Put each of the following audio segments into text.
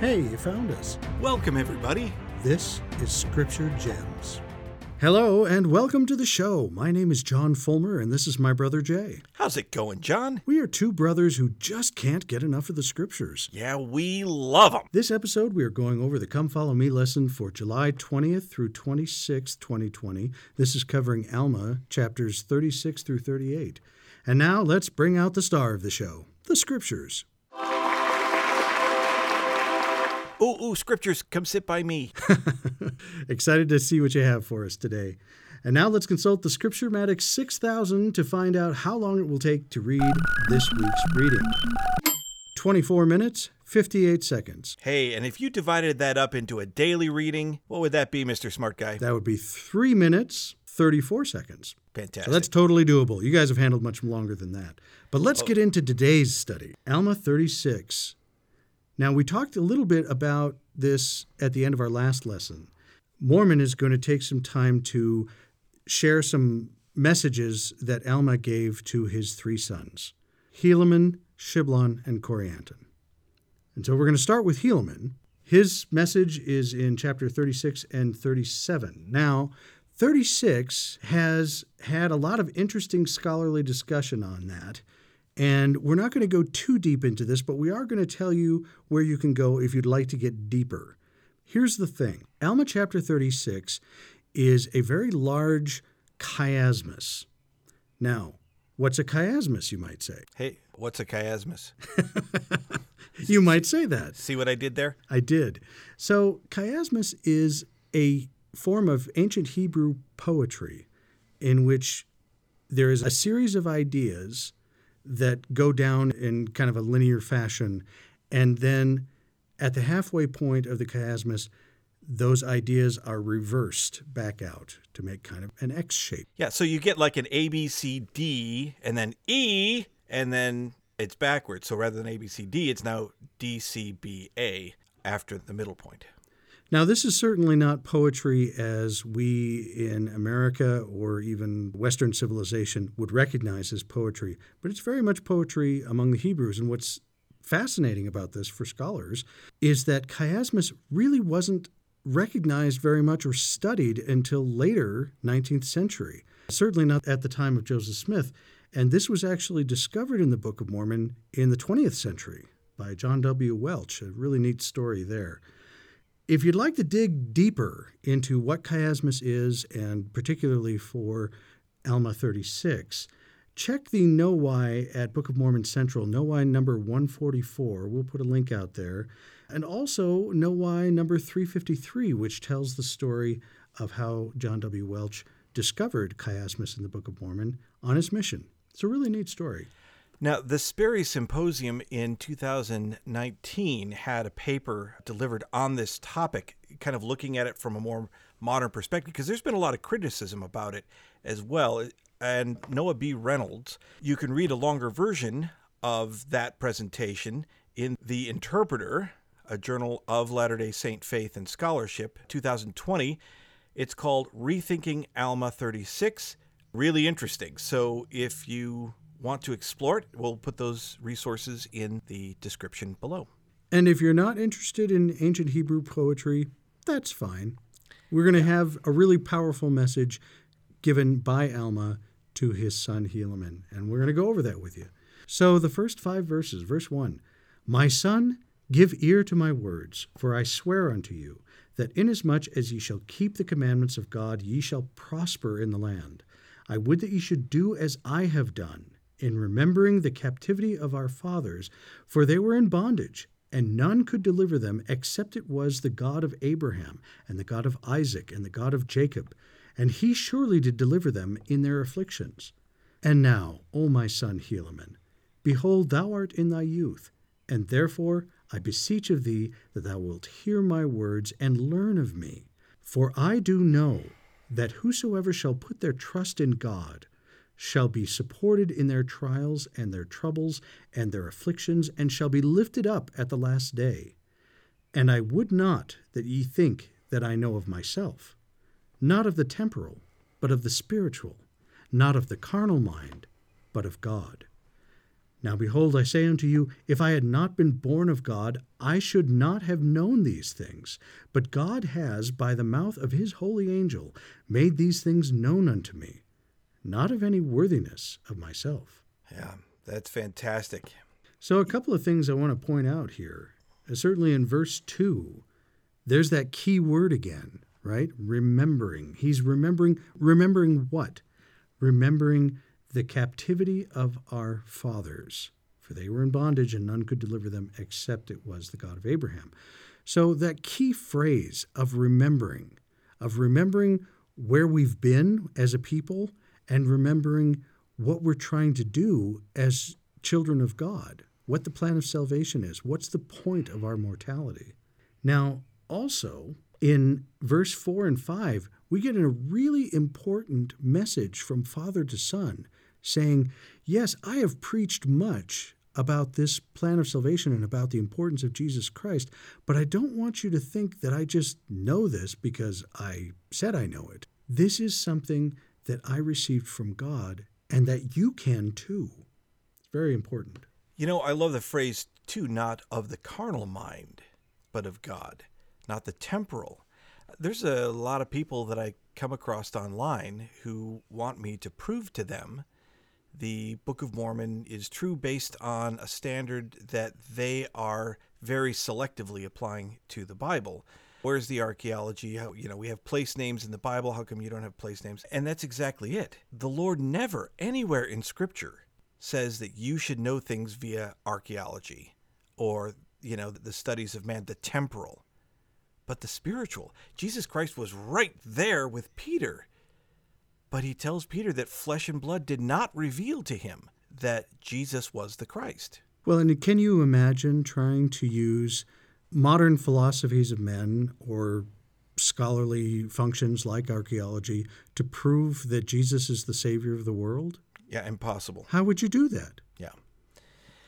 Hey, you found us. Welcome, everybody. This is Scripture Gems. Hello, and welcome to the show. My name is John Fulmer, and this is my brother Jay. How's it going, John? We are two brothers who just can't get enough of the Scriptures. Yeah, we love them. This episode, we are going over the Come Follow Me lesson for July 20th through 26th, 2020. This is covering Alma, chapters 36 through 38. And now let's bring out the star of the show the Scriptures. Ooh, ooh, scriptures, come sit by me. Excited to see what you have for us today. And now let's consult the Scripture Scripturematic 6000 to find out how long it will take to read this week's reading. 24 minutes, 58 seconds. Hey, and if you divided that up into a daily reading, what would that be, Mr. Smart Guy? That would be 3 minutes, 34 seconds. Fantastic. So that's totally doable. You guys have handled much longer than that. But let's oh. get into today's study. Alma 36. Now, we talked a little bit about this at the end of our last lesson. Mormon is going to take some time to share some messages that Alma gave to his three sons Helaman, Shiblon, and Corianton. And so we're going to start with Helaman. His message is in chapter 36 and 37. Now, 36 has had a lot of interesting scholarly discussion on that. And we're not going to go too deep into this, but we are going to tell you where you can go if you'd like to get deeper. Here's the thing Alma chapter 36 is a very large chiasmus. Now, what's a chiasmus, you might say? hey, what's a chiasmus? You might say that. See what I did there? I did. So, chiasmus is a form of ancient Hebrew poetry in which there is a series of ideas that go down in kind of a linear fashion. And then at the halfway point of the chiasmus, those ideas are reversed back out to make kind of an X shape. Yeah, so you get like an A, B, C, D, and then E, and then it's backwards. So rather than A, B, C, D, it's now D, C, B, A after the middle point. Now, this is certainly not poetry as we in America or even Western civilization would recognize as poetry, but it's very much poetry among the Hebrews. And what's fascinating about this for scholars is that chiasmus really wasn't recognized very much or studied until later 19th century, certainly not at the time of Joseph Smith. And this was actually discovered in the Book of Mormon in the 20th century by John W. Welch. A really neat story there. If you'd like to dig deeper into what chiasmus is, and particularly for Alma 36, check the Know Why at Book of Mormon Central, Know Why number 144. We'll put a link out there. And also Know Why number 353, which tells the story of how John W. Welch discovered chiasmus in the Book of Mormon on his mission. It's a really neat story. Now, the Sperry Symposium in 2019 had a paper delivered on this topic, kind of looking at it from a more modern perspective, because there's been a lot of criticism about it as well. And Noel B. Reynolds, you can read a longer version of that presentation in The Interpreter, a journal of Latter day Saint faith and scholarship, 2020. It's called Rethinking Alma 36. Really interesting. So if you want to explore it, we'll put those resources in the description below. And if you're not interested in ancient Hebrew poetry, that's fine. We're going to have a really powerful message given by Alma to his son Helaman, and we're going to go over that with you. So, the first five verses, verse 1 My son, give ear to my words, for I swear unto you that inasmuch as ye shall keep the commandments of God, ye shall prosper in the land. I would that ye should do as I have done in remembering the captivity of our fathers, for they were in bondage, and none could deliver them except it was the God of Abraham, and the God of Isaac, and the God of Jacob. And he surely did deliver them in their afflictions. And now, O my son Helaman, behold, thou art in thy youth, and therefore I beseech of thee that thou wilt hear my words and learn of me. For I do know that whosoever shall put their trust in God, shall be supported in their trials and their troubles and their afflictions, and shall be lifted up at the last day. And I would not that ye think that I know of myself, not of the temporal, but of the spiritual, not of the carnal mind, but of God. Now behold, I say unto you, if I had not been born of God, I should not have known these things. But God has, by the mouth of his holy angel, made these things known unto me, not of any worthiness of myself. Yeah, that's fantastic. So, a couple of things I want to point out here. Uh, Certainly in verse 2, there's that key word again, right? Remembering. He's remembering. Remembering what? Remembering the captivity of our fathers, for they were in bondage and none could deliver them except it was the God of Abraham. So, that key phrase of remembering, of remembering where we've been as a people and remembering what we're trying to do as children of God, what the plan of salvation is, what's the point of our mortality. Now, also, in verse 4 and 5, we get a really important message from father to son saying, Yes, I have preached much about this plan of salvation and about the importance of Jesus Christ, but I don't want you to think that I just know this because I said I know it. This is something that I received from God and that you can too. It's very important. You know, I love the phrase, too, not of the carnal mind, but of God, not the temporal. There's a lot of people that I come across online who want me to prove to them the Book of Mormon is true based on a standard that they are very selectively applying to the Bible. Where's the archaeology? How, you know, we have place names in the Bible. How come you don't have place names? And that's exactly it. The Lord never, anywhere in Scripture, says that you should know things via archaeology or, you know, the studies of man, the temporal, but the spiritual. Jesus Christ was right there with Peter. But he tells Peter that flesh and blood did not reveal to him that Jesus was the Christ. Well, and can you imagine trying to use modern philosophies of men or scholarly functions like archaeology to prove that Jesus is the Savior of the world? Yeah, impossible. How would you do that? Yeah,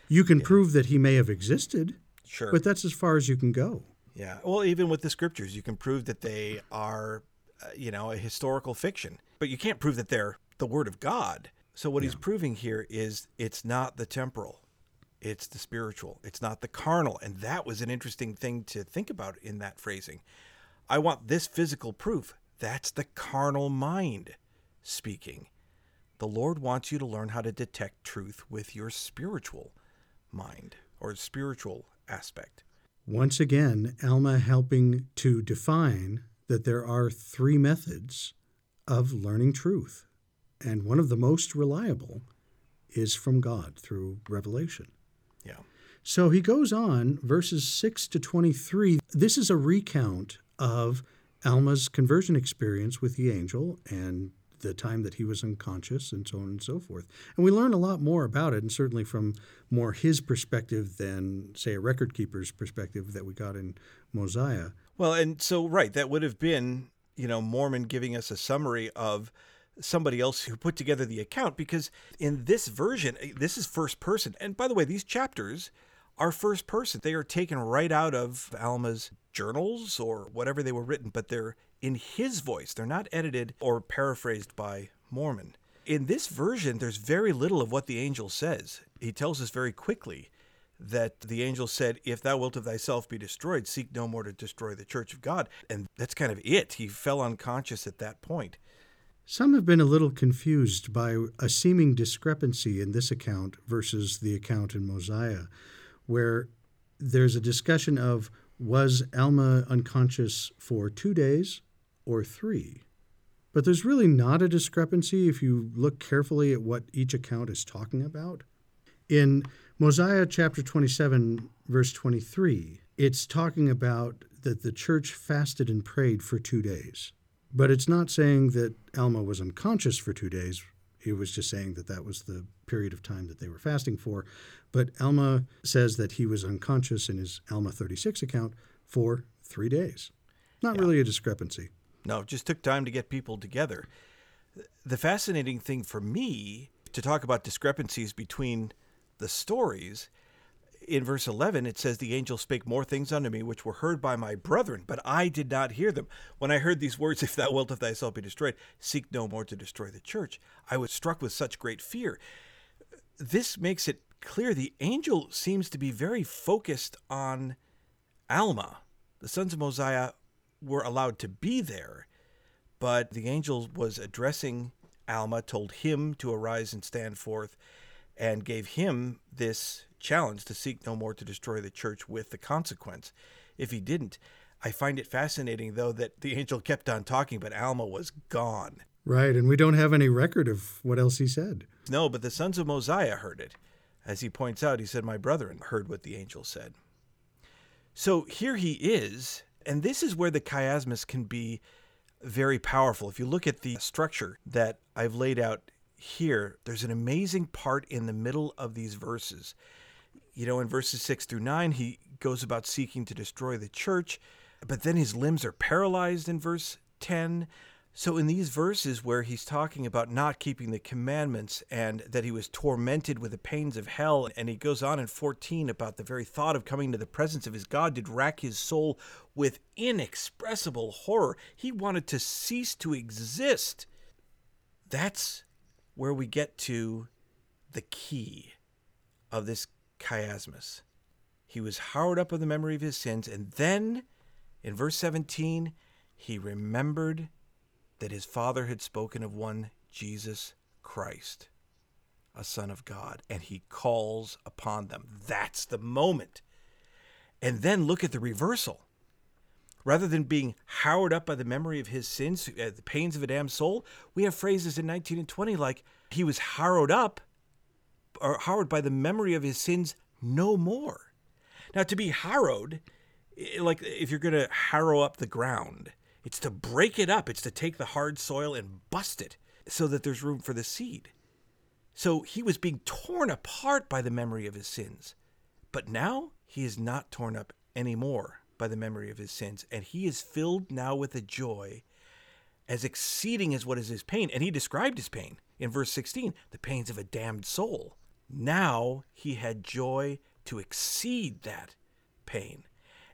You can prove that he may have existed, sure. but that's as far as you can go. yeah. Well, even with the scriptures, you can prove that they are, uh, you know, a historical fiction, but you can't prove that they're the word of God. So what he's proving here is it's not the temporal. It's the spiritual. It's not the carnal. And that was an interesting thing to think about in that phrasing. I want this physical proof. That's the carnal mind speaking. The Lord wants you to learn how to detect truth with your spiritual mind or spiritual aspect. Once again, Alma helping to define that there are three methods of learning truth. And one of the most reliable is from God through revelation. So he goes on, verses 6 to 23. This is a recount of Alma's conversion experience with the angel and the time that he was unconscious and so on and so forth. And we learn a lot more about it, and certainly from more his perspective than, say, a record keeper's perspective that we got in Mosiah. Well, and so, right, that would have been, you know, Mormon giving us a summary of somebody else who put together the account because in this version, this is first person. And by the way, these chapters are first person. They are taken right out of Alma's journals or whatever they were written, but they're in his voice. They're not edited or paraphrased by Mormon. In this version, there's very little of what the angel says. He tells us very quickly that the angel said, If thou wilt of thyself be destroyed, seek no more to destroy the church of God. And that's kind of it. He fell unconscious at that point. Some have been a little confused by a seeming discrepancy in this account versus the account in Mosiah, where there's a discussion of was Alma unconscious for two days or three? But there's really not a discrepancy if you look carefully at what each account is talking about. In Mosiah chapter 27, verse 23, it's talking about that the church fasted and prayed for two days. But it's not saying that Alma was unconscious for two days. It was just saying that that was the period of time that they were fasting for. But Alma says that he was unconscious in his Alma 36 account for three days. Not really a discrepancy. No, it just took time to get people together. The fascinating thing for me to talk about discrepancies between the stories in verse 11 it says the angel spake more things unto me which were heard by my brethren but i did not hear them when i heard these words if thou wilt of thyself be destroyed seek no more to destroy the church i was struck with such great fear this makes it clear, the angel seems to be very focused on Alma. The sons of Mosiah were allowed to be there, but the angel was addressing Alma, told him to arise and stand forth, and gave him this challenge to seek no more to destroy the church with the consequence if he didn't. I find it fascinating, though, that the angel kept on talking, but Alma was gone. Right, and we don't have any record of what else he said. No, but the sons of Mosiah heard it. As he points out, he said, My brethren heard what the angel said. So here he is, and this is where the chiasmus can be very powerful. If you look at the structure that I've laid out here, there's an amazing part in the middle of these verses. You know, in verses 6 through 9, he goes about seeking to destroy the church, but then his limbs are paralyzed in verse 10. So, in these verses where he's talking about not keeping the commandments and that he was tormented with the pains of hell, and he goes on in 14 about the very thought of coming to the presence of his God did rack his soul with inexpressible horror. He wanted to cease to exist. That's where we get to the key of this chiasmus. He was harrowed up of the memory of his sins, and then in verse 17, he remembered that his father had spoken of one Jesus Christ, a son of God, and he calls upon them. That's the moment. And then look at the reversal. Rather than being harrowed up by the memory of his sins, uh, the pains of a damned soul, we have phrases in 19 and 20 like, he was harrowed up or harrowed by the memory of his sins no more. Now, to be harrowed, like if you're going to harrow up the ground, it's to break it up, it's to take the hard soil and bust it so that there's room for the seed. So he was being torn apart by the memory of his sins. But now he is not torn up anymore by the memory of his sins, and he is filled now with a joy as exceeding as what is his pain. And he described his pain in verse 16 the pains of a damned soul. Now he had joy to exceed that pain.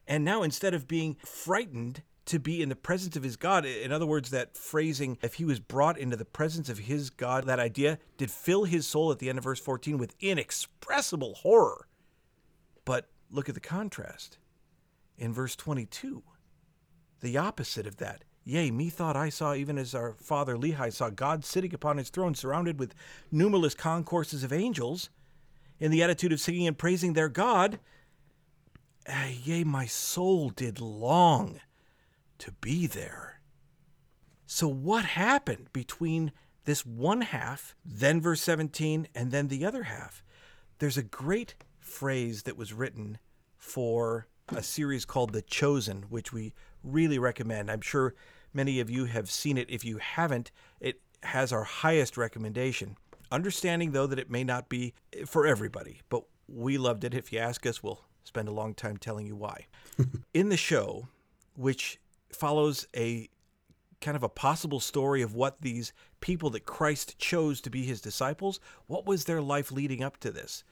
And now instead of being frightened to be in the presence of his God. In other words, that phrasing, if he was brought into the presence of his God, that idea did fill his soul at the end of verse 14 with inexpressible horror. But look at the contrast. In verse 22, the opposite of that. Yea, methought I saw, even as our father Lehi saw, God sitting upon his throne, surrounded with numberless concourses of angels, in the attitude of singing and praising their God. Uh, yea, my soul did long to be there. So, what happened between this one half, then verse 17, and then the other half? There's a great phrase that was written for a series called The Chosen, which we really recommend. I'm sure many of you have seen it. If you haven't, it has our highest recommendation. Understanding, though, that it may not be for everybody, but we loved it. If you ask us, we'll spend a long time telling you why. In the show, which follows a kind of a possible story of what these people that Christ chose to be his disciples, what was their life leading up to this?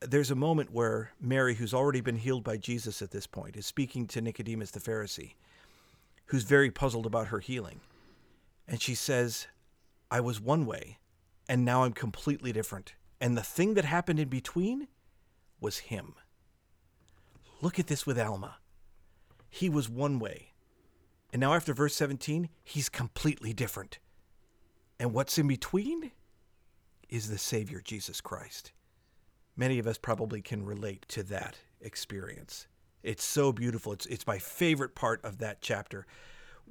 There's a moment where Mary, who's already been healed by Jesus at this point, is speaking to Nicodemus the Pharisee, who's very puzzled about her healing. And she says, I was one way, and now I'm completely different. And the thing that happened in between was him. Look at this with Alma he was one way. And now, after verse 17, he's completely different. And what's in between is the Savior, Jesus Christ. Many of us probably can relate to that experience. It's so beautiful. It's, it's my favorite part of that chapter.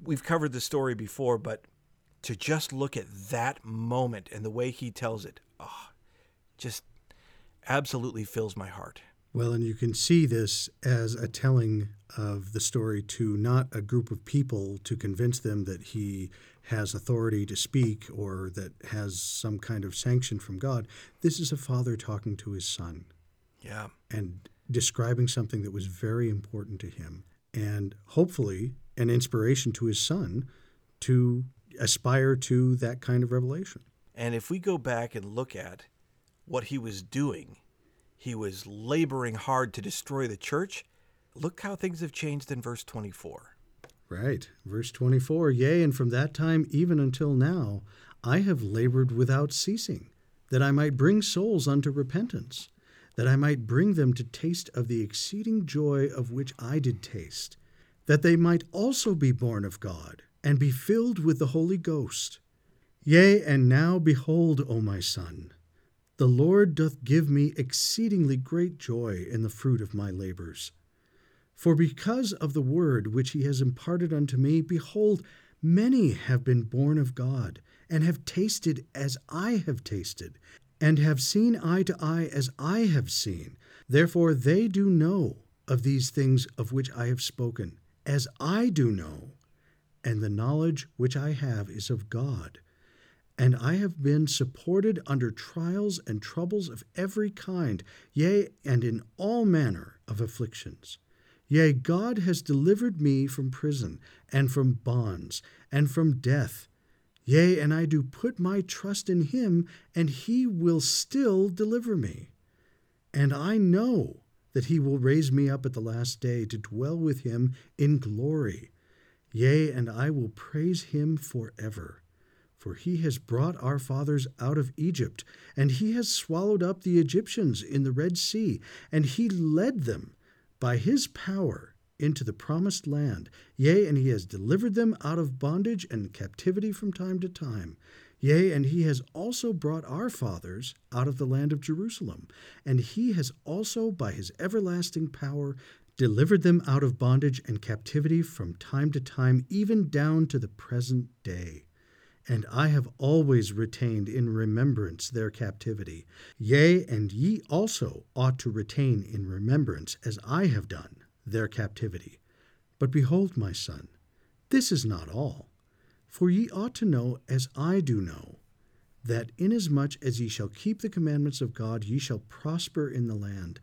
We've covered the story before, but to just look at that moment and the way he tells it, oh, just absolutely fills my heart. Well, and you can see this as a telling of the story to not a group of people to convince them that he has authority to speak or that has some kind of sanction from God. This is a father talking to his son. Yeah. And describing something that was very important to him and hopefully an inspiration to his son to aspire to that kind of revelation. And if we go back and look at what he was doing, he was laboring hard to destroy the church look how things have changed in verse 24. Right. Verse 24 Yea, and from that time even until now, I have labored without ceasing that I might bring souls unto repentance, that I might bring them to taste of the exceeding joy of which I did taste, that they might also be born of God, and be filled with the Holy Ghost. Yea, and now behold, O my son, the Lord doth give me exceedingly great joy in the fruit of my labors. For because of the word which he has imparted unto me, behold, many have been born of God, and have tasted as I have tasted, and have seen eye to eye as I have seen. Therefore they do know of these things of which I have spoken, as I do know, and the knowledge which I have is of God. And I have been supported under trials and troubles of every kind, yea, and in all manner of afflictions. Yea, God has delivered me from prison, and from bonds, and from death. Yea, and I do put my trust in him, and he will still deliver me. And I know that he will raise me up at the last day to dwell with him in glory. Yea, and I will praise him forever. For he has brought our fathers out of Egypt, and he has swallowed up the Egyptians in the Red Sea, and he led them by his power into the promised land. Yea, and he has delivered them out of bondage and captivity from time to time. Yea, and he has also brought our fathers out of the land of Jerusalem. And he has also, by his everlasting power, delivered them out of bondage and captivity from time to time, even down to the present day. And I have always retained in remembrance their captivity. Yea, and ye also ought to retain in remembrance, as I have done, their captivity. But behold, my son, this is not all. For ye ought to know, as I do know, that inasmuch as ye shall keep the commandments of God, ye shall prosper in the land.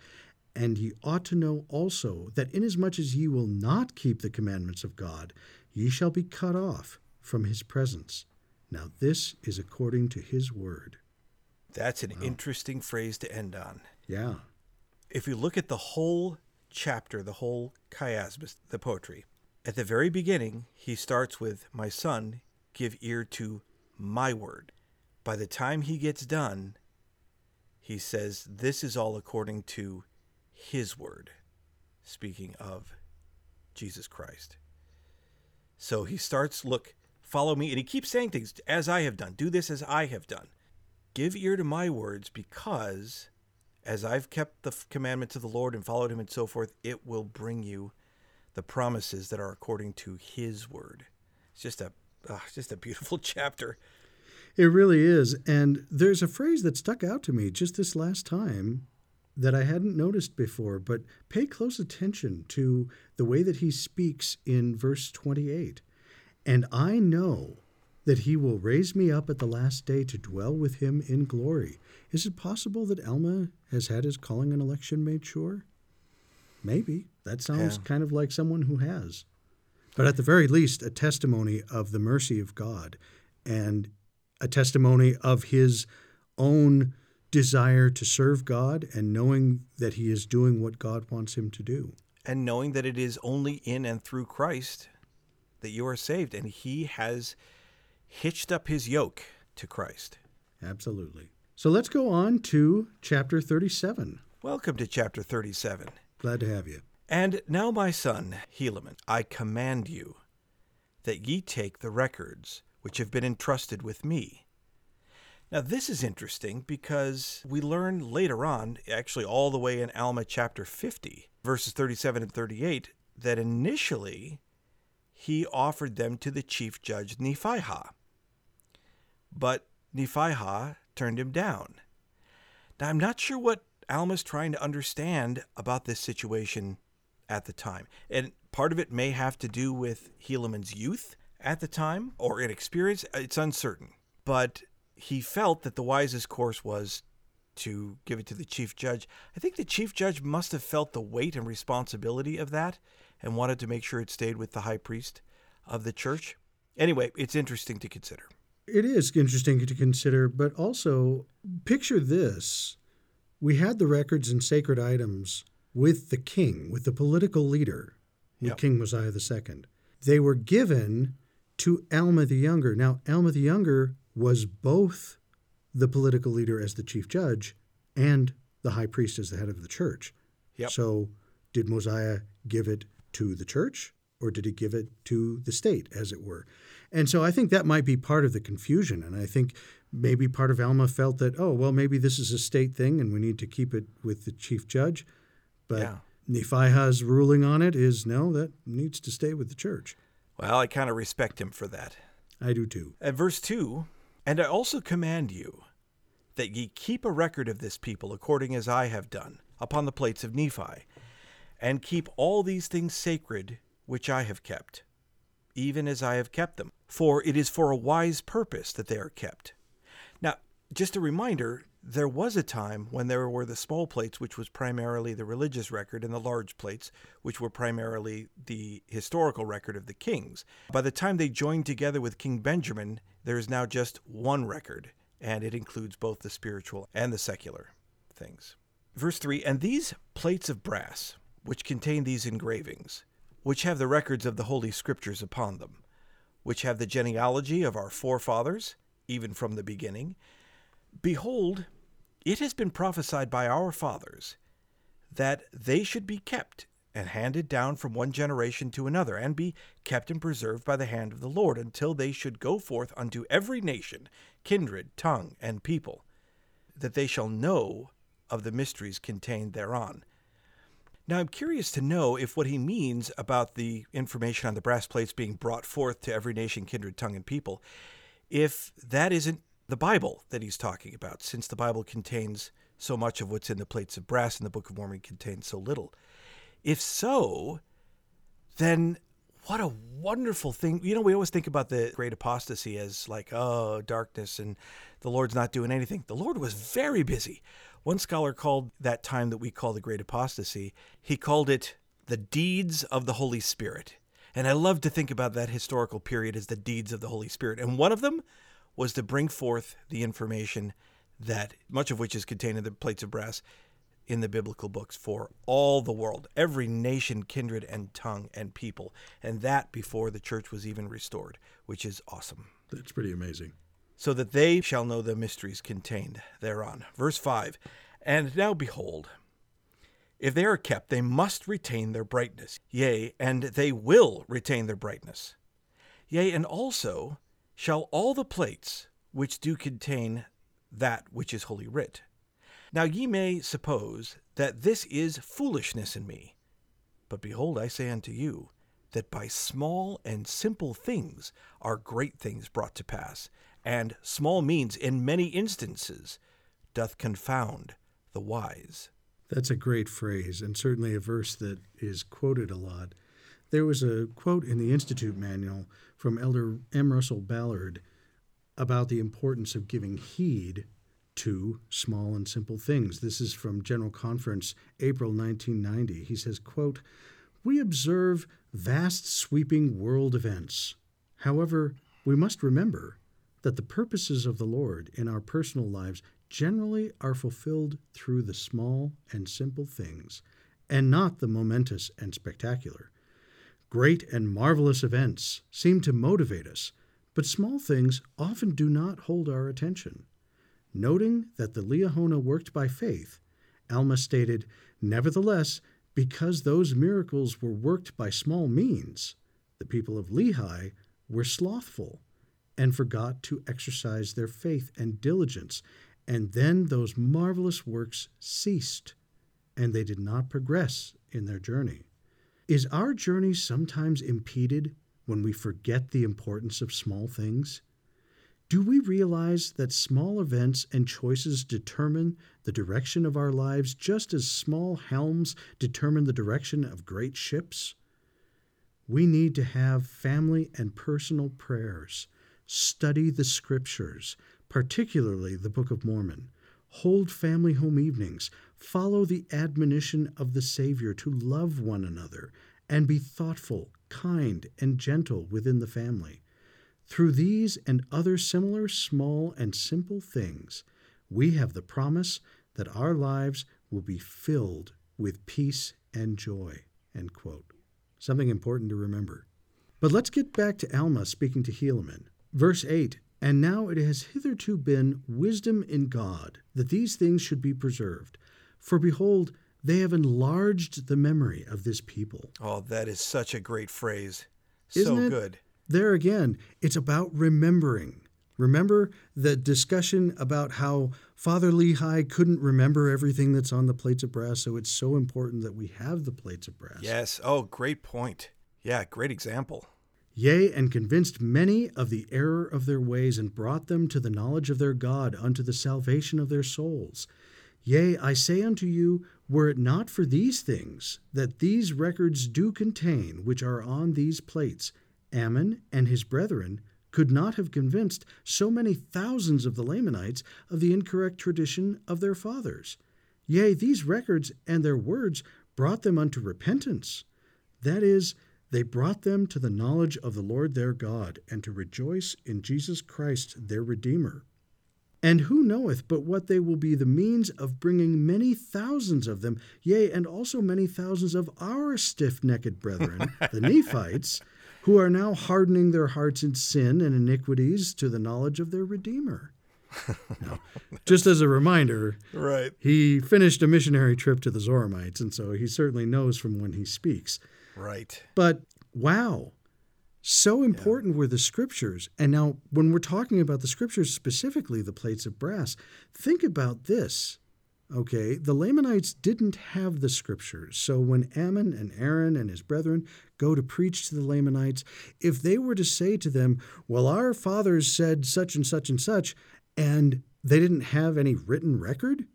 And ye ought to know also that inasmuch as ye will not keep the commandments of God, ye shall be cut off from his presence. Now this is according to his word. That's an wow. interesting phrase to end on. Yeah. If we look at the whole chapter, the whole chiasmus, the poetry, at the very beginning, he starts with, My son, give ear to my word. By the time he gets done, he says, This is all according to his word, speaking of Jesus Christ. So he starts, Look, follow me. And he keeps saying things, As I have done, do this as I have done. Give ear to my words because as I've kept the commandments of the Lord and followed him and so forth, it will bring you the promises that are according to his word. It's just a oh, just a beautiful chapter. It really is. And there's a phrase that stuck out to me just this last time that I hadn't noticed before, but pay close attention to the way that he speaks in verse 28. And I know that he will raise me up at the last day to dwell with him in glory. Is it possible that Alma has had his calling and election made sure? Maybe. That sounds yeah. kind of like someone who has. But at the very least, a testimony of the mercy of God and a testimony of his own desire to serve God and knowing that he is doing what God wants him to do. And knowing that it is only in and through Christ that you are saved. And he has hitched up his yoke to Christ. Absolutely. So let's go on to chapter 37. Welcome to chapter 37. Glad to have you. And now, my son, Helaman, I command you that ye take the records which have been entrusted with me. Now, this is interesting because we learn later on, actually, all the way in Alma chapter 50, verses 37 and 38, that initially he offered them to the chief judge Nephihah. But Nephihah turned him down. Now, I'm not sure what Alma's trying to understand about this situation at the time. And part of it may have to do with Helaman's youth at the time or inexperience. It's uncertain. But he felt that the wisest course was to give it to the chief judge. I think the chief judge must have felt the weight and responsibility of that and wanted to make sure it stayed with the high priest of the church. Anyway, it's interesting to consider. It is interesting to consider, but also picture this. We had the records and sacred items with the king, with the political leader, with yep. King Mosiah II. They were given to Alma the Younger. Now, Alma the Younger was both the political leader as the chief judge and the high priest as the head of the church. Yep. So, did Mosiah give it to the church or did he give it to the state, as it were? And so I think that might be part of the confusion. And I think maybe part of Alma felt that, oh, well, maybe this is a state thing and we need to keep it with the chief judge. But Yeah. Nephihah's ruling on it is no, that needs to stay with the church. Well, I kind of respect him for that. I do too. At verse 2 And I also command you that ye keep a record of this people according as I have done upon the plates of Nephi, and keep all these things sacred which I have kept, even as I have kept them. For it is for a wise purpose that they are kept. Now, just a reminder there was a time when there were the small plates, which was primarily the religious record, and the large plates, which were primarily the historical record of the kings. By the time they joined together with King Benjamin, there is now just one record, and it includes both the spiritual and the secular things. Verse 3 And these plates of brass, which contain these engravings, which have the records of the Holy Scriptures upon them, which have the genealogy of our forefathers, even from the beginning, Behold, it has been prophesied by our fathers that they should be kept and handed down from one generation to another, and be kept and preserved by the hand of the Lord, until they should go forth unto every nation, kindred, tongue, and people, that they shall know of the mysteries contained thereon. Now, I'm curious to know if what he means about the information on the brass plates being brought forth to every nation, kindred, tongue, and people, if that isn't the Bible that he's talking about, since the Bible contains so much of what's in the plates of brass and the Book of Mormon contains so little. If so, then what a wonderful thing. You know, we always think about the great apostasy as like, oh, darkness and the Lord's not doing anything. The Lord was very busy. One scholar called that time that we call the great apostasy, he called it the deeds of the Holy Spirit. And I love to think about that historical period as the deeds of the Holy Spirit. And one of them was to bring forth the information that much of which is contained in the plates of brass in the biblical books for all the world, every nation, kindred, and tongue and people. And that before the church was even restored, which is awesome. That's pretty amazing. So that they shall know the mysteries contained thereon. Verse 5 And now behold, if they are kept, they must retain their brightness. Yea, and they will retain their brightness. Yea, and also shall all the plates which do contain that which is holy writ. Now ye may suppose that this is foolishness in me. But behold, I say unto you, that by small and simple things are great things brought to pass, and small means in many instances doth confound the wise. That's a great phrase, and certainly a verse that is quoted a lot. There was a quote in the Institute manual from Elder M. Russell Ballard about the importance of giving heed to small and simple things. This is from General Conference, April 1990. He says, quote, We observe vast sweeping world events. However, we must remember that the purposes of the Lord in our personal lives generally are fulfilled through the small and simple things, and not the momentous and spectacular. Great and marvelous events seem to motivate us, but small things often do not hold our attention. Noting that the Liahona worked by faith, Alma stated, Nevertheless, because those miracles were worked by small means, the people of Lehi were slothful and forgot to exercise their faith and diligence, and then those marvelous works ceased, and they did not progress in their journey. Is our journey sometimes impeded when we forget the importance of small things? Do we realize that small events and choices determine the direction of our lives just as small helms determine the direction of great ships? We need to have family and personal prayers, study the scriptures, particularly the Book of Mormon, hold family home evenings, follow the admonition of the Savior to love one another, and be thoughtful, kind, and gentle within the family. Through these and other similar small and simple things, we have the promise that our lives will be filled with peace and joy. Something important to remember. But let's get back to Alma speaking to Helaman. Verse 8 And now it has hitherto been wisdom in God that these things should be preserved. For behold, they have enlarged the memory of this people. Oh, that is such a great phrase. Isn't so it? good. There again, it's about remembering. Remember the discussion about how Father Lehi couldn't remember everything that's on the plates of brass, so it's so important that we have the plates of brass. Yes. Oh, great point. Yeah, great example. Yea, and convinced many of the error of their ways, and brought them to the knowledge of their God unto the salvation of their souls. Yea, I say unto you, were it not for these things that these records do contain, which are on these plates, Ammon and his brethren could not have convinced so many thousands of the Lamanites of the incorrect tradition of their fathers. Yea, these records and their words brought them unto repentance. That is, they brought them to the knowledge of the Lord their God, and to rejoice in Jesus Christ their Redeemer. And who knoweth but what they will be the means of bringing many thousands of them, yea, and also many thousands of our stiff necked brethren, the Nephites, who are now hardening their hearts in sin and iniquities to the knowledge of their Redeemer. now, just as a reminder, Right. he finished a missionary trip to the Zoramites, and so he certainly knows from when he speaks. Right. But wow, so important were the scriptures. And now, when we're talking about the scriptures, specifically the plates of brass, think about this. Okay, the Lamanites didn't have the scriptures. So when Ammon and Aaron and his brethren go to preach to the Lamanites, if they were to say to them, Well, our fathers said such and such and such, and they didn't have any written record,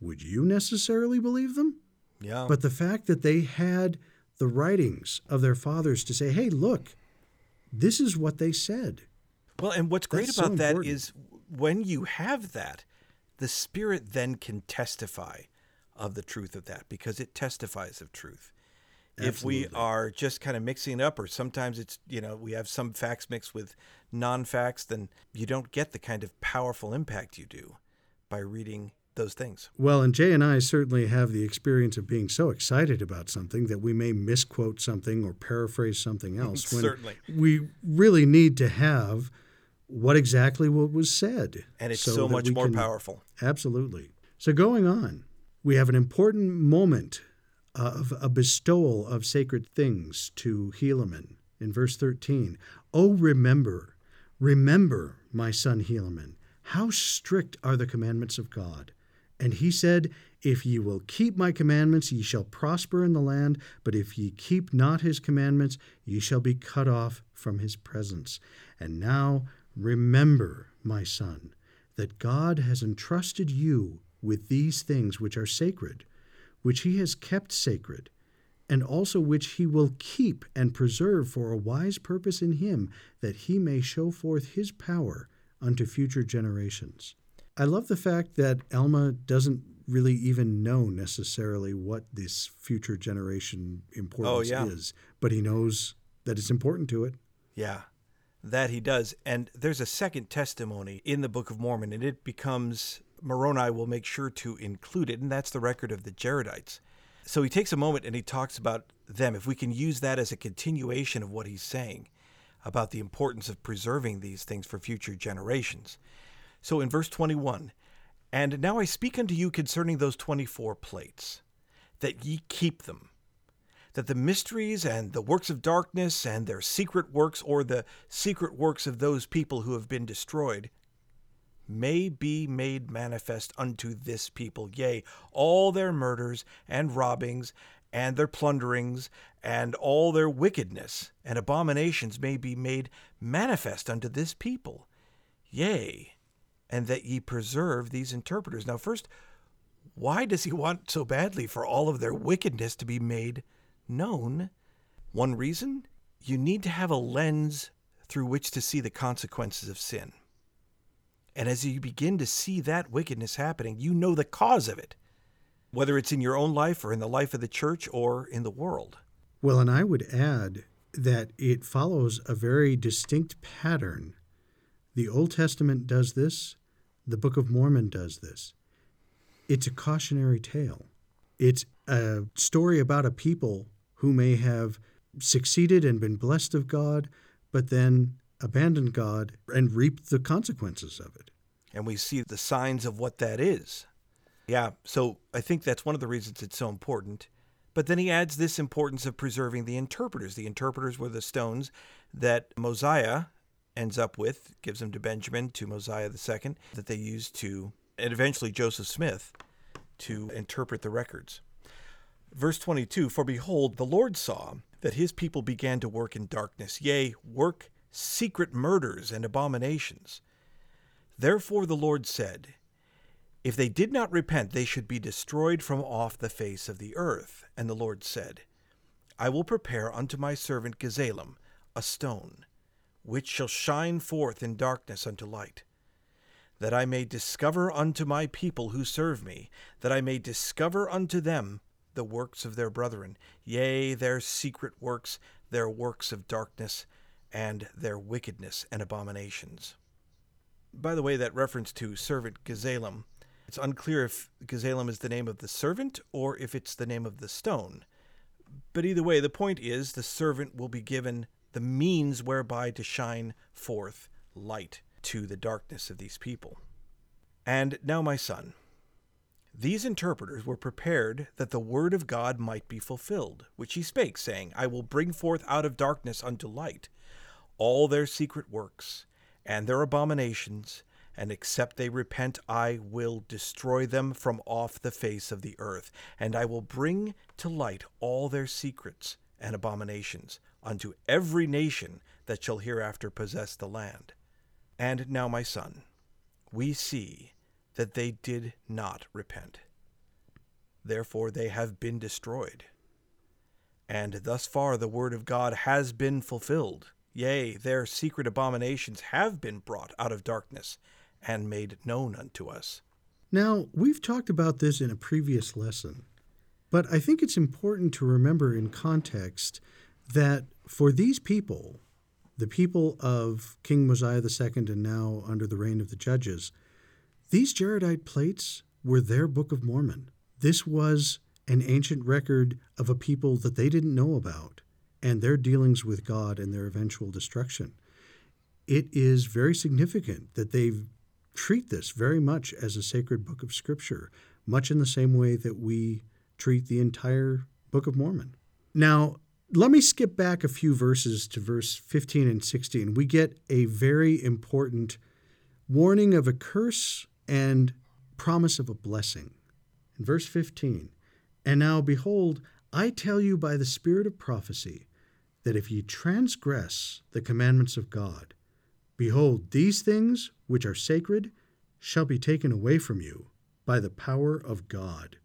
would you necessarily believe them? Yeah. But the fact that they had the writings of their fathers to say, hey, look, this is what they said. well, and what's great That's so about that important. is when you have that, the Spirit then can testify of the truth of that because it testifies of truth. If we are just kind of mixing it up, or sometimes it's, you know, we have some facts mixed with non facts, then you don't get the kind of powerful impact you do by reading those things. Well, and Jay and I certainly have the experience of being so excited about something that we may misquote something or paraphrase something else when Certainly. we really need to have what exactly what was said. And it's so so much more can- powerful. Absolutely. So going on, we have an important moment of a bestowal of sacred things to Helaman in verse 13. Oh, remember, remember, my son Helaman, how strict are the commandments of God. And he said, If ye will keep my commandments, ye shall prosper in the land, but if ye keep not his commandments, ye shall be cut off from his presence. And now remember, my son, that God has entrusted you with these things which are sacred, which he has kept sacred, and also which he will keep and preserve for a wise purpose in him, that he may show forth his power unto future generations. I love the fact that Alma doesn't really even know necessarily what this future generation oh, importance yeah. is, but he knows that it's important to it. Yeah, that he does. And there's a second testimony in the Book of Mormon, and it becomes Moroni will make sure to include it, and that's the record of the Jaredites. So he takes a moment and he talks about them. If we can use that as a continuation of what he's saying about the importance of preserving these things for future generations. So in verse 21, and now I speak unto you concerning those 24 plates, that ye keep them that the mysteries and the works of darkness and their secret works, or the secret works of those people who have been destroyed, may be made manifest unto this people. Yea, all their murders and robbings and their plunderings and all their wickedness and abominations may be made manifest unto this people. Yea, and that ye preserve these interpreters. Now, first, why does he want so badly for all of their wickedness to be made known? One reason you need to have a lens through which to see the consequences of sin. And as you begin to see that wickedness happening, you know the cause of it, whether it's in your own life or in the life of the church or in the world. Well, and I would add that it follows a very distinct pattern. The Old Testament does this, the Book of Mormon does this. It's a cautionary tale. It's a story about a people who may have succeeded and been blessed of God, but then abandoned God and reaped the consequences of it. And we see the signs of what that is. Yeah, so I think that's one of the reasons it's so important. But then he adds this importance of preserving the interpreters. The interpreters were the stones that Mosiah ends up with, gives them to Benjamin, to Mosiah II, that they used to, and eventually Joseph Smith, to interpret the records. Verse 22 For behold, the Lord saw that his people began to work in darkness, yea, work secret murders and abominations. Therefore the Lord said, If they did not repent, they should be destroyed from off the face of the earth. And the Lord said, I will prepare unto my servant Gazelem a stone, which shall shine forth in darkness unto light, that I may discover unto my people who serve me, that I may discover unto them the works of their brethren, yea, their secret works, their works of darkness, and their wickedness and abominations. By the way, that reference to servant Gazelem, it's unclear if Gazelem is the name of the servant or if it's the name of the stone. But either way, the point is the servant will be given the means whereby to shine forth light to the darkness of these people. And now, my son, these interpreters were prepared that the word of God might be fulfilled, which he spake, saying, I will bring forth out of darkness unto light all their secret works and their abominations, and except they repent, I will destroy them from off the face of the earth, and I will bring to light all their secrets and abominations unto every nation that shall hereafter possess the land. And now, my son, we see that they did not repent. Therefore, they have been destroyed. And thus far the word of God has been fulfilled. Yea, their secret abominations have been brought out of darkness and made known unto us. Now, we've talked about this in a previous lesson, but I think it's important to remember in context that for these people, the people of King Mosiah II and now under the reign of the judges, these Jaredite plates were their Book of Mormon. This was an ancient record of a people that they didn't know about and their dealings with God and their eventual destruction. It is very significant that they treat this very much as a sacred book of Scripture, much in the same way that we treat the entire Book of Mormon. Now, let me skip back a few verses to verse 15 and 16. We get a very important warning of a curse and promise of a blessing. In verse 15, and now behold, I tell you by the Spirit of prophecy that if ye transgress the commandments of God, behold, these things which are sacred shall be taken away from you by the power of God.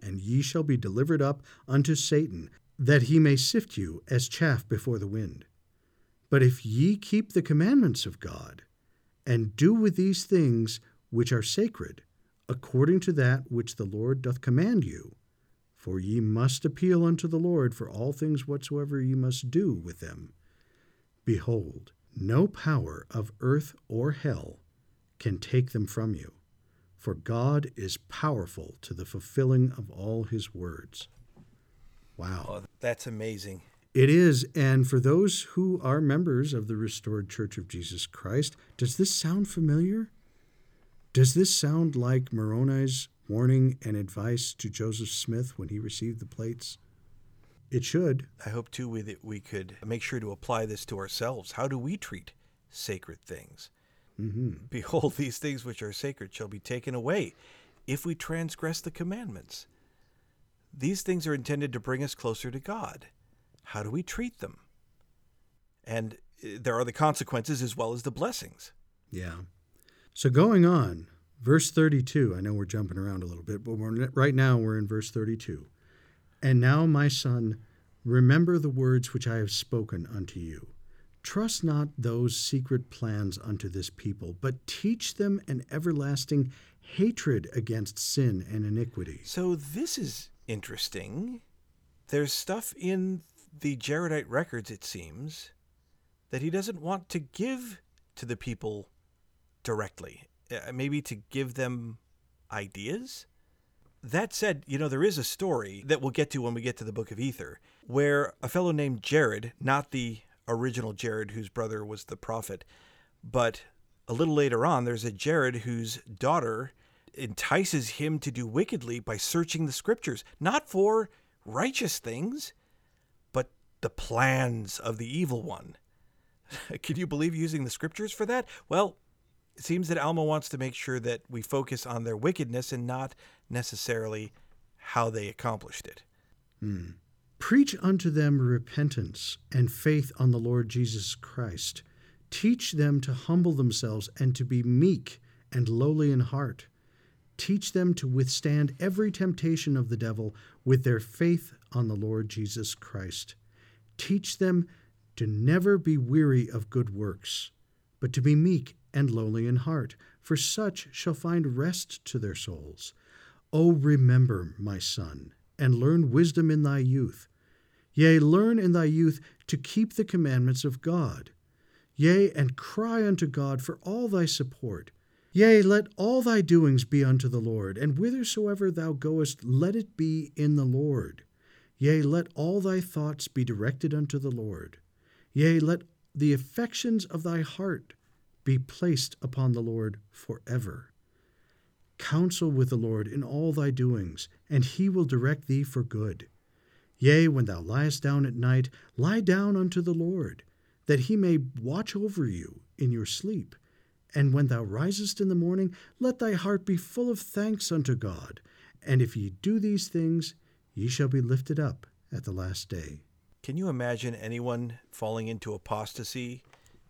And ye shall be delivered up unto Satan, that he may sift you as chaff before the wind. But if ye keep the commandments of God, and do with these things which are sacred, according to that which the Lord doth command you, for ye must appeal unto the Lord for all things whatsoever ye must do with them. Behold, no power of earth or hell can take them from you, for God is powerful to the fulfilling of all his words. Wow. Oh, that's amazing. It is. And for those who are members of the Restored Church of Jesus Christ, does this sound familiar? Does this sound like Moroni's warning and advice to Joseph Smith when he received the plates? It should. I hope too we, that we could make sure to apply this to ourselves. How do we treat sacred things? Mm-hmm. Behold, these things which are sacred shall be taken away if we transgress the commandments. These things are intended to bring us closer to God. How do we treat them? And uh, there are the consequences as well as the blessings. Yeah. So going on, Verse 32, I know we're jumping around a little bit, but we're, right now we're in verse 32. And now, my son, remember the words which I have spoken unto you. Trust not those secret plans unto this people, but teach them an everlasting hatred against sin and iniquity. So, this is interesting. There's stuff in the Jaredite records, it seems, that he doesn't want to give to the people directly. Uh, maybe to give them ideas. That said, you know, there is a story that we'll get to when we get to the Book of Ether, where a fellow named Jared, not the original Jared, whose brother was the prophet. But a little later on, there's a Jared whose daughter entices him to do wickedly by searching the scriptures, not for righteous things, but the plans of the evil one. Can you believe using the scriptures for that? Well, it seems that Alma wants to make sure that we focus on their wickedness and not necessarily how they accomplished it. Hmm. Preach unto them repentance and faith on the Lord Jesus Christ. Teach them to humble themselves and to be meek and lowly in heart. Teach them to withstand every temptation of the devil with their faith on the Lord Jesus Christ. Teach them to never be weary of good works, but to be meek and lowly in heart, for such shall find rest to their souls. O remember, my son, and learn wisdom in thy youth. Yea, learn in thy youth to keep the commandments of God. Yea, and cry unto God for all thy support. Yea, let all thy doings be unto the Lord, and whithersoever thou goest, let it be in the Lord. Yea, let all thy thoughts be directed unto the Lord. Yea, let the affections of thy heart be placed upon the Lord forever. Counsel with the Lord in all thy doings, and he will direct thee for good. Yea, when thou liest down at night, lie down unto the Lord, that he may watch over you in your sleep. And when thou risest in the morning, let thy heart be full of thanks unto God. And if ye do these things, ye shall be lifted up at the last day. Can you imagine anyone falling into apostasy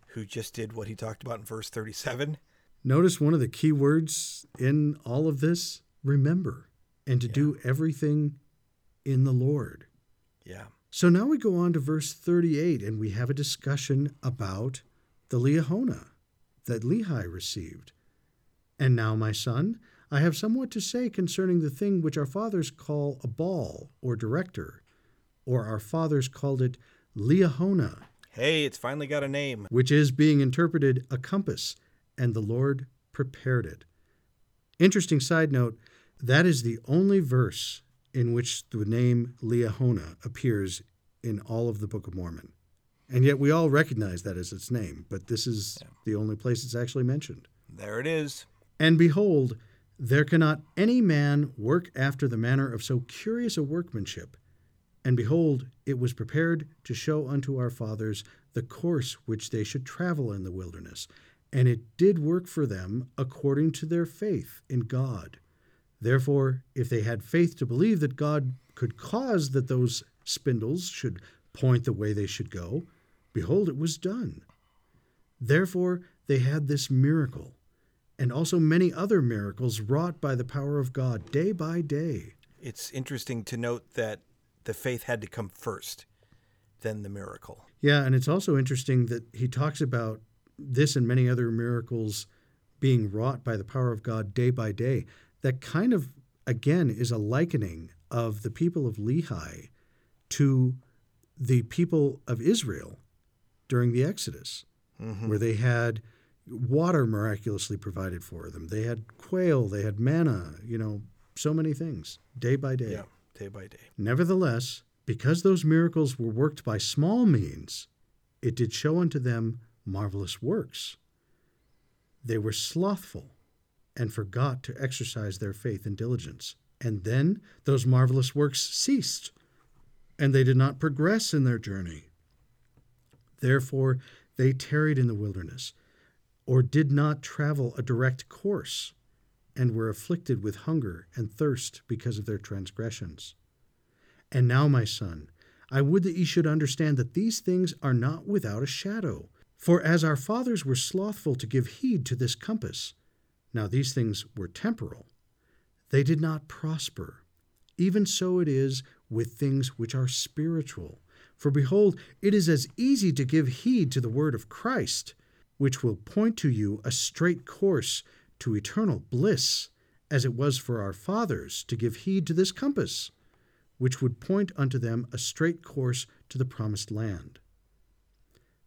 who just did what he talked about in verse 37? Notice one of the key words in all of this remember, and to yeah. do everything in the Lord. Yeah. So now we go on to verse 38, and we have a discussion about the Liahona that Lehi received. And now, my son, I have somewhat to say concerning the thing which our fathers call a ball or director, or our fathers called it Liahona. Hey, it's finally got a name. Which is being interpreted a compass, and the Lord prepared it. Interesting side note that is the only verse in which the name Liahona appears in all of the Book of Mormon. And yet we all recognize that as its name, but this is yeah. the only place it's actually mentioned. There it is. And behold, there cannot any man work after the manner of so curious a workmanship. And behold, it was prepared to show unto our fathers the course which they should travel in the wilderness. And it did work for them according to their faith in God. Therefore, if they had faith to believe that God could cause that those spindles should point the way they should go, behold, it was done. Therefore, they had this miracle, and also many other miracles wrought by the power of God day by day. It's interesting to note that the faith had to come first, then the miracle. Yeah, and it's also interesting that he talks about this and many other miracles being wrought by the power of God day by day. That kind of, again, is a likening of the people of Lehi to the people of Israel during the Exodus, mm-hmm. where they had water miraculously provided for them. They had quail, they had manna, you know, so many things day by day. Yeah, day by day. Nevertheless, because those miracles were worked by small means, it did show unto them marvelous works. They were slothful and forgot to exercise their faith and diligence. And then those marvelous works ceased, and they did not progress in their journey. Therefore, they tarried in the wilderness, or did not travel a direct course, and were afflicted with hunger and thirst because of their transgressions. And now, my son, I would that ye should understand that these things are not without a shadow. For as our fathers were slothful to give heed to this compass, now these things were temporal, they did not prosper. Even so it is with things which are spiritual. For behold, it is as easy to give heed to the word of Christ, which will point to you a straight course to eternal bliss, as it was for our fathers to give heed to this compass, which would point unto them a straight course to the promised land.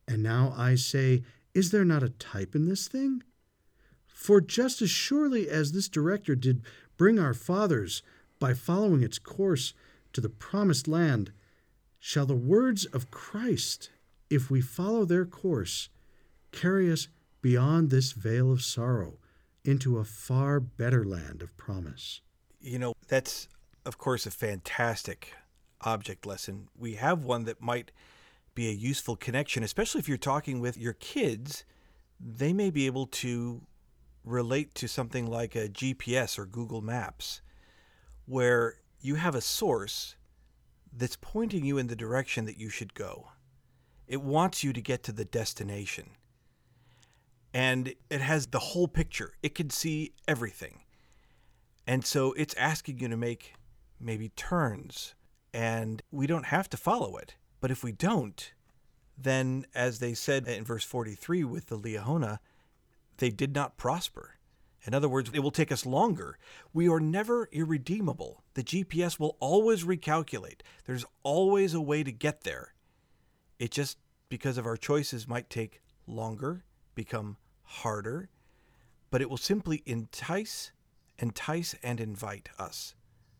And now I say, is there not a type in this thing? For just as surely as this director did bring our fathers, by following its course, to the promised land, shall the words of Christ if we follow their course, carry us beyond this vale of sorrow into a far better land of promise. You know, that's, of course, a fantastic object lesson. We have one that might be a useful connection, especially if you're talking with your kids. They may be able to relate to something like a GPS or Google Maps, where you have a source that's pointing you in the direction that you should go. It wants you to get to the destination. And it has the whole picture, it can see everything. And so it's asking you to make maybe turns, and we don't have to follow it. But if we don't, then as they said in verse 43 with the Liahona, they did not prosper. In other words, it will take us longer. We are never irredeemable. The GPS will always recalculate. There's always a way to get there. It just, because of our choices, might take longer, become harder, but it will simply entice, entice, and invite us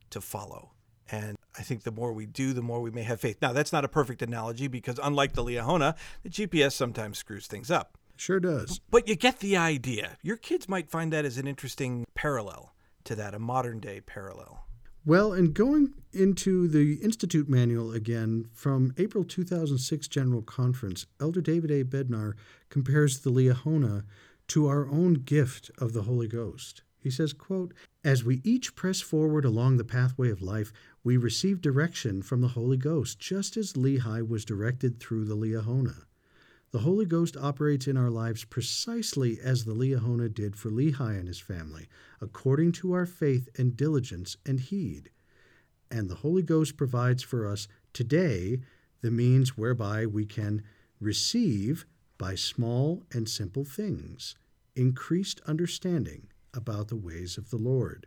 to follow. And I think the more we do, the more we may have faith. Now, that's not a perfect analogy because, unlike the Liahona, the GPS sometimes screws things up. Sure does. But you get the idea. Your kids might find that as an interesting parallel to that, a modern day parallel. Well, and going into the Institute manual again from April 2006 General Conference, Elder David A. Bednar compares the Liahona to our own gift of the Holy Ghost. He says, quote, As we each press forward along the pathway of life, we receive direction from the Holy Ghost, just as Lehi was directed through the Liahona. The Holy Ghost operates in our lives precisely as the Liahona did for Lehi and his family, according to our faith and diligence and heed. And the Holy Ghost provides for us today the means whereby we can receive, by small and simple things, increased understanding about the ways of the Lord.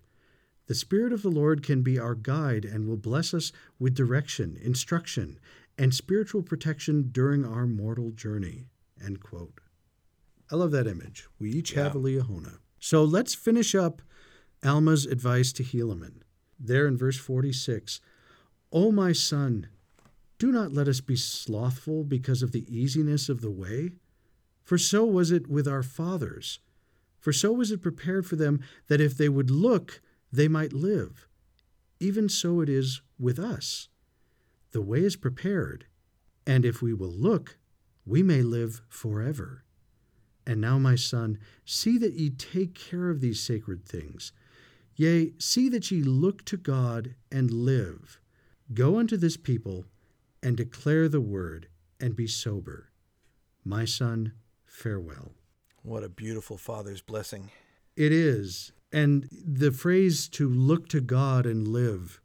The Spirit of the Lord can be our guide and will bless us with direction, instruction, and spiritual protection during our mortal journey. End quote. I love that image. We each Yeah. have a Liahona. So let's finish up Alma's advice to Helaman. There in verse 46 O my son, do not let us be slothful because of the easiness of the way. For so was it with our fathers. For so was it prepared for them that if they would look, they might live. Even so it is with us. The way is prepared, and if we will look, we may live forever. And now, my son, see that ye take care of these sacred things. Yea, see that ye look to God and live. Go unto this people and declare the word, and be sober. My son, farewell. What a beautiful father's blessing. It is. And the phrase to look to God and live,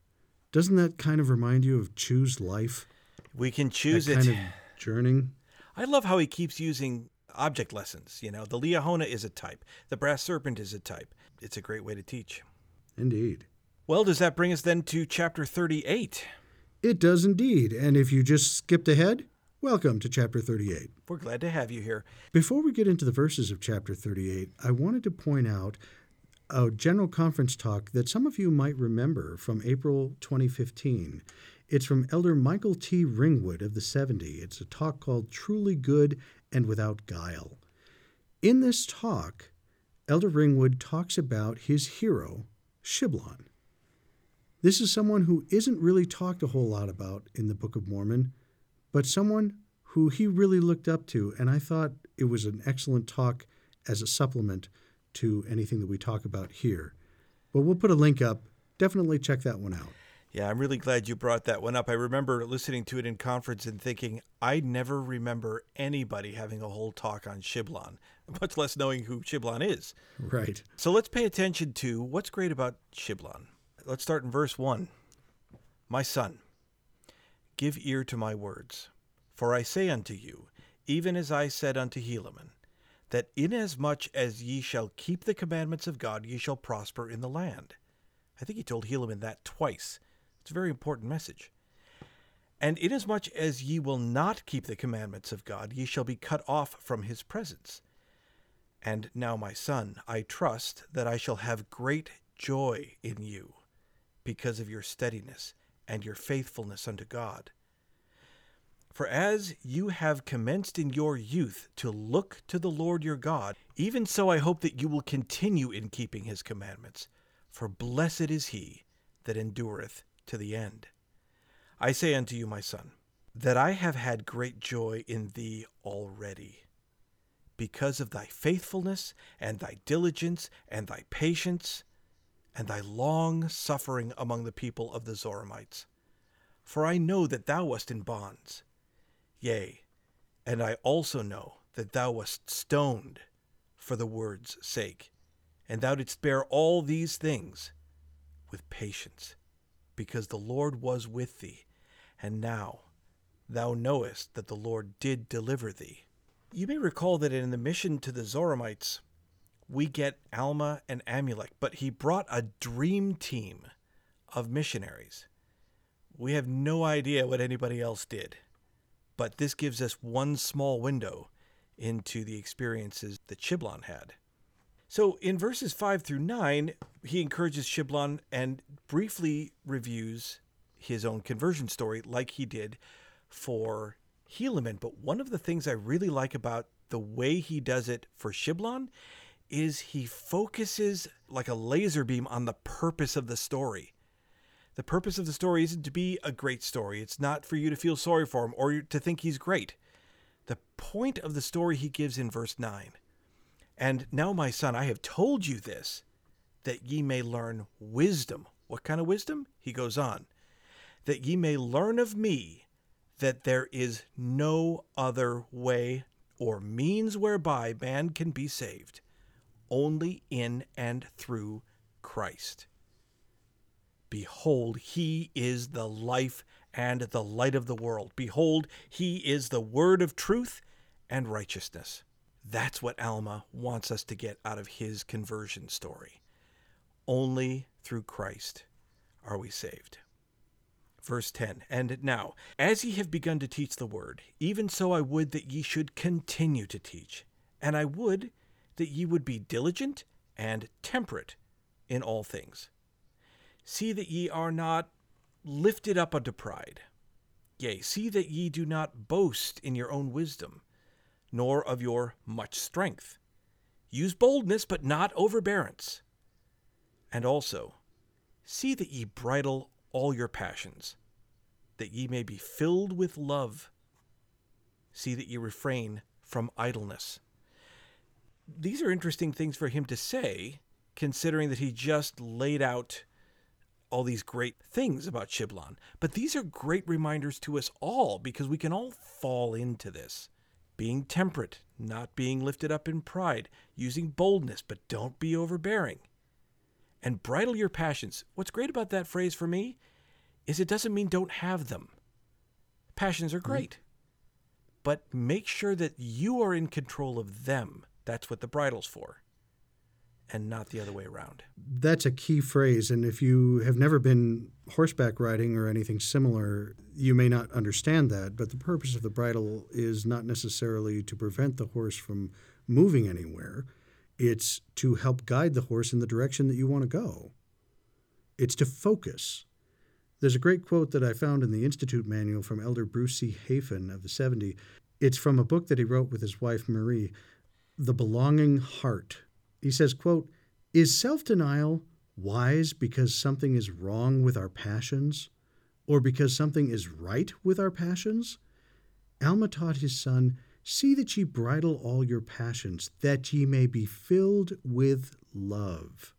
doesn't that kind of remind you of choose life? We can choose that it. kind of journeying? I love how he keeps using object lessons. You know, the Liahona is a type, the brass serpent is a type. It's a great way to teach. Indeed. Well, does that bring us then to chapter 38? It does indeed. And if you just skipped ahead, welcome to chapter 38. We're glad to have you here. Before we get into the verses of chapter 38, I wanted to point out a general conference talk that some of you might remember from April 2015. It's from Elder Michael T. Ringwood of the 70. It's a talk called Truly Good and Without Guile. In this talk, Elder Ringwood talks about his hero, Shiblon. This is someone who isn't really talked a whole lot about in the Book of Mormon, but someone who he really looked up to, and I thought it was an excellent talk as a supplement to anything that we talk about here. But we'll put a link up. Definitely check that one out. Yeah, I'm really glad you brought that one up. I remember listening to it in conference and thinking, I never remember anybody having a whole talk on Shiblon, much less knowing who Shiblon is. Right. So let's pay attention to what's great about Shiblon. Let's start in verse 1. My son, give ear to my words, for I say unto you, even as I said unto Helaman, that inasmuch as ye shall keep the commandments of God, ye shall prosper in the land. I think he told Helaman that twice. It's a very important message. And inasmuch as ye will not keep the commandments of God, ye shall be cut off from his presence. And now, my son, I trust that I shall have great joy in you, because of your steadiness and your faithfulness unto God. For as you have commenced in your youth to look to the Lord your God, even so I hope that you will continue in keeping his commandments. For blessed is he that endureth to the end. I say unto you, my son, that I have had great joy in thee already, because of thy faithfulness and thy diligence and thy patience and thy long suffering among the people of the Zoramites. For I know that thou wast in bonds. Yea, and I also know that thou wast stoned for the word's sake, and thou didst bear all these things with patience, because the Lord was with thee. And now thou knowest that the Lord did deliver thee. You may recall that in the mission to the Zoramites, we get Alma and Amulek, but he brought a dream team of missionaries. We have no idea what anybody else did, but this gives us one small window into the experiences that Shiblon had. So in verses 5 through 9, he encourages Shiblon and briefly reviews his own conversion story like he did for Helaman. But one of the things I really like about the way he does it for Shiblon is he focuses like a laser beam on the purpose of the story. The purpose of the story isn't to be a great story. It's not for you to feel sorry for him or to think he's great. The point of the story he gives in verse 9. And now, my son, I have told you this, that ye may learn wisdom. What kind of wisdom? He goes on. That ye may learn of me that there is no other way or means whereby man can be saved only in and through Christ. Behold, he is the life and the light of the world. Behold, he is the word of truth and righteousness. That's what Alma wants us to get out of his conversion story. Only through Christ are we saved. Verse 10 And now, as ye have begun to teach the word, even so I would that ye should continue to teach. And I would that ye would be diligent and temperate in all things. See that ye are not lifted up unto pride. Yea, see that ye do not boast in your own wisdom, nor of your much strength. Use boldness, but not overbearance. And also, see that ye bridle all your passions, that ye may be filled with love. See that ye refrain from idleness these are interesting things for him to say, considering that he just laid out all these great things about Shiblon. But these are great reminders to us all because we can all fall into this. Being temperate, not being lifted up in pride, using boldness, but don't be overbearing. And bridle your passions. What's great about that phrase for me is it doesn't mean don't have them. Passions are great. Mm-hmm. But make sure that you are in control of them that's what the bridle's for, and not the other way around. That's a key phrase. And if you have never been horseback riding or anything similar, you may not understand that. But the purpose of the bridle is not necessarily to prevent the horse from moving anywhere, it's to help guide the horse in the direction that you want to go. It's to focus. There's a great quote that I found in the Institute manual from Elder Bruce C. Hafen of the 70. It's from a book that he wrote with his wife Marie the belonging heart. He says, quote, Is self denial wise because something is wrong with our passions or because something is right with our passions? Alma taught his son, See that ye bridle all your passions, that ye may be filled with love.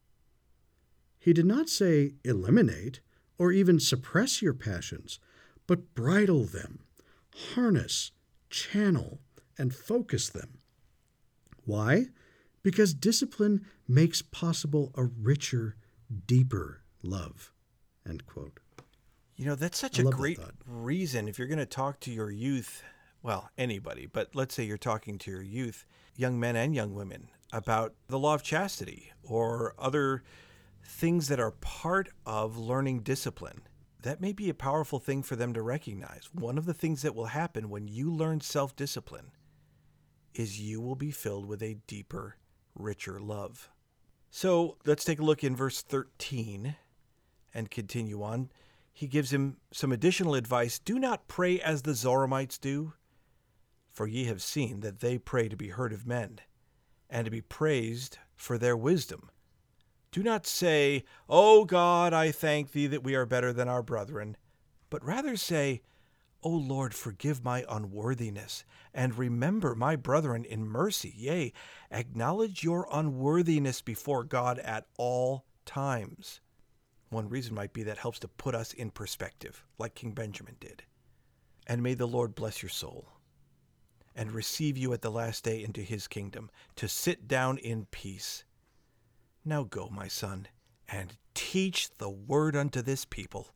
He did not say eliminate or even suppress your passions, but bridle them, harness, channel, and focus them. Why? Because discipline makes possible a richer, deeper love. End quote. You know, that's such I a great reason if you're going to talk to your youth, well, anybody, but let's say you're talking to your youth, young men and young women, about the law of chastity or other things that are part of learning discipline. That may be a powerful thing for them to recognize. One of the things that will happen when you learn self discipline is you will be filled with a deeper, richer love. So let's take a look in verse 13 and continue on. he gives him some additional advice do not pray as the Zoramites do, for ye have seen that they pray to be heard of men, and to be praised for their wisdom. Do not say, O God, I thank thee that we are better than our brethren, but rather say, O Lord, forgive my unworthiness, and remember my brethren in mercy. Yea, acknowledge your unworthiness before God at all times. One reason might be that helps to put us in perspective, like King Benjamin did. And may the Lord bless your soul and receive you at the last day into his kingdom, to sit down in peace. Now go, my son, and teach the word unto this people.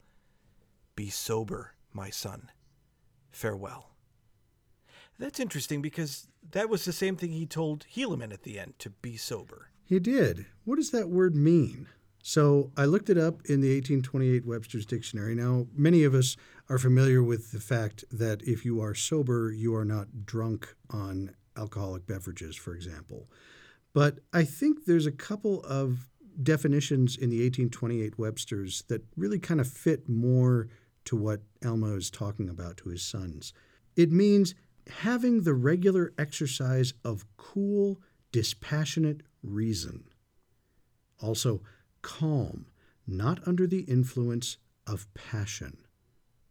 Be sober, my son. Farewell. That's interesting because that was the same thing he told Helaman at the end to be sober. He did. What does that word mean? So I looked it up in the 1828 Webster's Dictionary. Now, many of us are familiar with the fact that if you are sober, you are not drunk on alcoholic beverages, for example. But I think there's a couple of definitions in the 1828 Webster's that really kind of fit more to what Alma is talking about to his sons. It means having the regular exercise of cool, dispassionate reason. Also, calm, not under the influence of passion.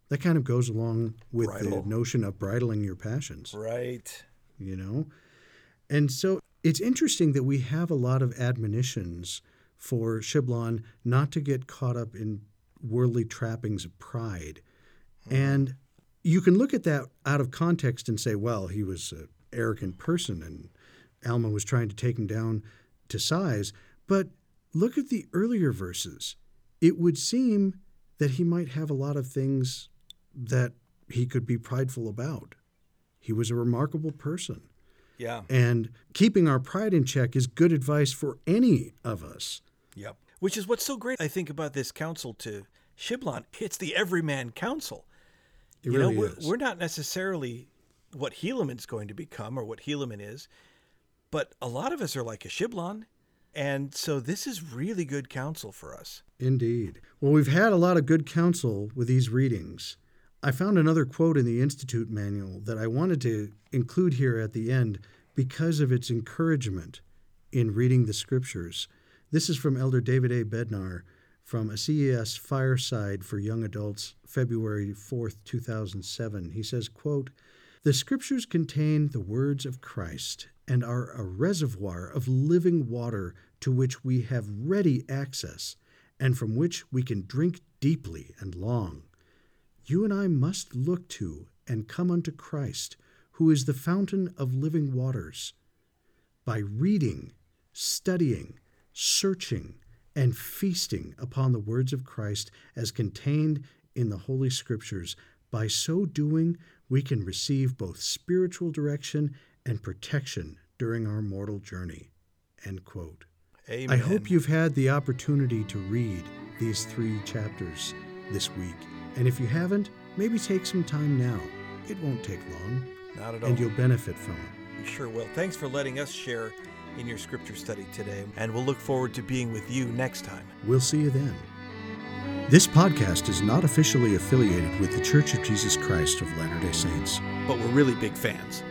That kind of goes along with Bridle. the notion of bridling your passions, Right. you know? And so it's interesting that we have a lot of admonitions for Shiblon not to get caught up in worldly trappings of pride. Hmm. And you can look at that out of context and say, well, he was an arrogant person and Alma was trying to take him down to size. But look at the earlier verses. It would seem that he might have a lot of things that he could be prideful about. He was a remarkable person. Yeah. And keeping our pride in check is good advice for any of us. Yep. Which is what's so great, I think, about this counsel to Shiblon. It's the everyman counsel. It you really know, we're, is. we're not necessarily what Helaman's going to become or what Helaman is, but a lot of us are like a Shiblon. And so this is really good counsel for us. Indeed. Well, we've had a lot of good counsel with these readings. I found another quote in the Institute manual that I wanted to include here at the end because of its encouragement in reading the scriptures. This is from Elder David A. Bednar from a CES Fireside for Young Adults, February 4th, 2007. He says, quote, The scriptures contain the words of Christ and are a reservoir of living water to which we have ready access and from which we can drink deeply and long. You and I must look to and come unto Christ, who is the fountain of living waters. By reading, studying, searching, and feasting upon the words of Christ as contained in the Holy Scriptures, by so doing, we can receive both spiritual direction and protection during our mortal journey. End quote. Amen. I hope you've had the opportunity to read these three chapters this week. And if you haven't, maybe take some time now. It won't take long, Not at all. and you'll benefit from it. We sure will. Thanks for letting us share in your scripture study today. And we'll look forward to being with you next time. We'll see you then. This podcast is not officially affiliated with The Church of Jesus Christ of Latter day Saints. But we're really big fans.